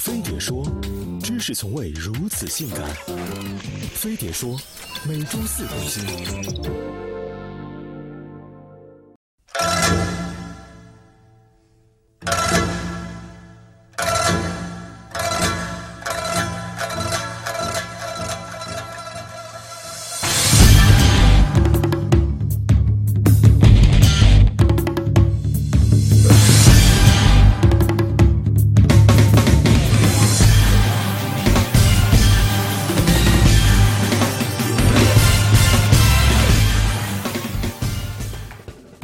飞碟说，知识从未如此性感。飞碟说，每周四更新。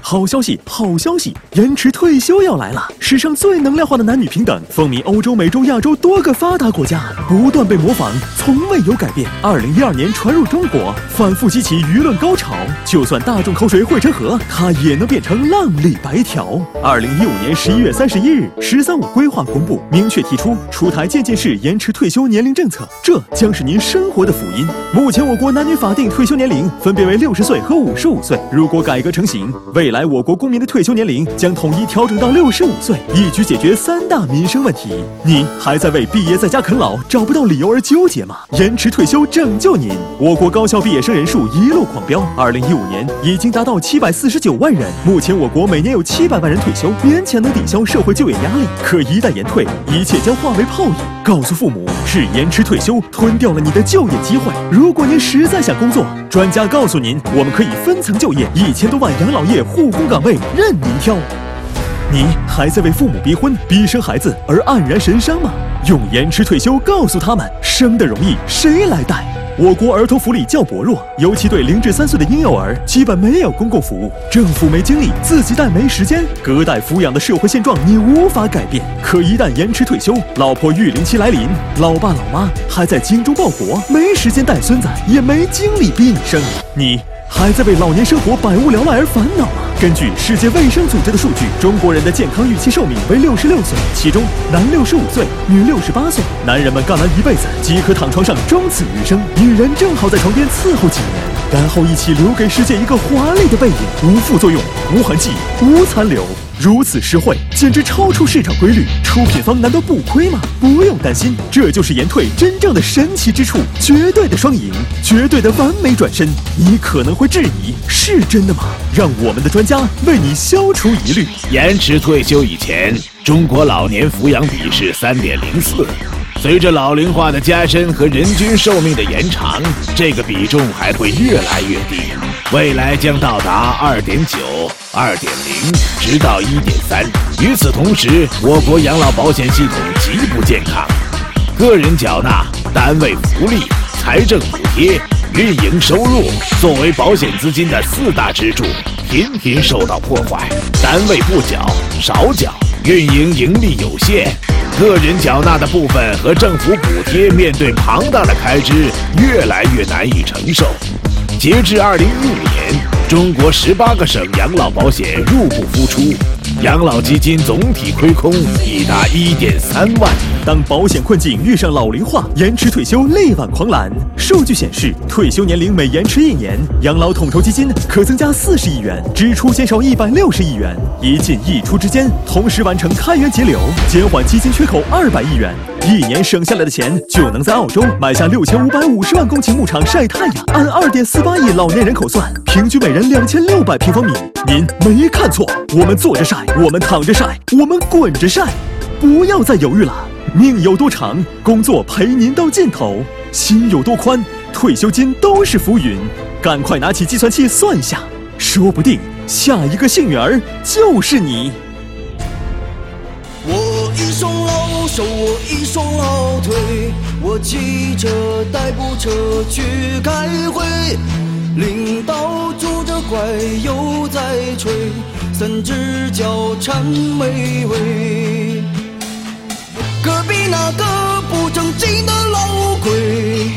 好消息，好消息！延迟退休要来了！史上最能量化的男女平等，风靡欧洲、美洲、亚洲多个发达国家，不断被模仿，从未有改变。二零一二年传入中国，反复激起舆论高潮。就算大众口水汇成河，它也能变成浪里白条。二零一五年十一月三十一日，“十三五”规划公布，明确提出出台渐进式延迟退休年龄政策，这将是您生活的福音。目前我国男女法定退休年龄分别为六十岁和五十五岁，如果改革成型，未来。来，我国公民的退休年龄将统一调整到六十五岁，一举解决三大民生问题。你还在为毕业在家啃老找不到理由而纠结吗？延迟退休拯救您！我国高校毕业生人数一路狂飙，二零一五年已经达到七百四十九万人。目前我国每年有七百万人退休，勉强能抵消社会就业压力。可一旦延退，一切将化为泡影。告诉父母，是延迟退休吞掉了你的就业机会。如果您实在想工作，专家告诉您，我们可以分层就业，一千多万养老业护。务工岗位任您挑，你还在为父母逼婚、逼生孩子而黯然神伤吗？用延迟退休告诉他们，生的容易，谁来带？我国儿童福利较薄弱，尤其对零至三岁的婴幼儿，基本没有公共服务，政府没精力，自己带没时间，隔代抚养的社会现状你无法改变。可一旦延迟退休，老婆育龄期来临，老爸老妈还在精忠报国，没时间带孙子，也没精力逼你生，你。还在为老年生活百无聊赖而烦恼吗？根据世界卫生组织的数据，中国人的健康预期寿命为六十六岁，其中男六十五岁，女六十八岁。男人们干完一辈子即可躺床上终此余生，女人正好在床边伺候几年，然后一起留给世界一个华丽的背影，无副作用，无痕迹，无残留。如此实惠，简直超出市场规律。出品方难道不亏吗？不用担心，这就是延退真正的神奇之处，绝对的双赢，绝对的完美转身。你可能会质疑，是真的吗？让我们的专家为你消除疑虑。延迟退休以前，中国老年抚养比是三点零四，随着老龄化的加深和人均寿命的延长，这个比重还会越来越低，未来将到达二点九。二点零，直到一点三。与此同时，我国养老保险系统极不健康，个人缴纳、单位福利、财政补贴、运营收入作为保险资金的四大支柱，频频受到破坏。单位不缴、少缴，运营盈利有限，个人缴纳的部分和政府补贴面对庞大的开支，越来越难以承受。截至二零一五年。中国十八个省养老保险入不敷出，养老基金总体亏空已达一点三万。当保险困境遇上老龄化，延迟退休力挽狂澜。数据显示，退休年龄每延迟一年，养老统筹基金可增加四十亿元，支出减少一百六十亿元，一进一出之间，同时完成开源节流，减缓基金缺口二百亿元。一年省下来的钱，就能在澳洲买下六千五百五十万公顷牧场晒太阳。按二点四八亿老年人口算，平均每人两千六百平方米。您没看错，我们坐着晒，我们躺着晒，我们滚着晒。不要再犹豫了，命有多长，工作陪您到尽头；心有多宽，退休金都是浮云。赶快拿起计算器算一下，说不定下一个幸运儿就是你。我一双老手，我一双老腿，我骑着代步车去开会。领导拄着拐又在吹，三只脚颤巍巍。比那个不正经的老鬼，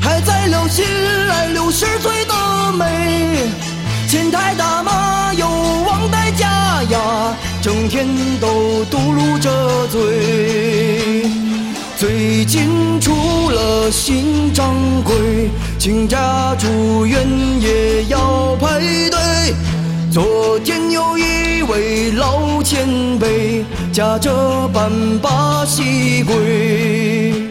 还在聊心爱六十岁的美，前台大妈又忘带假牙。整天都嘟噜着嘴，最近出了新掌柜，请假住院也要排队。昨天有一位老前辈，夹着半把西归。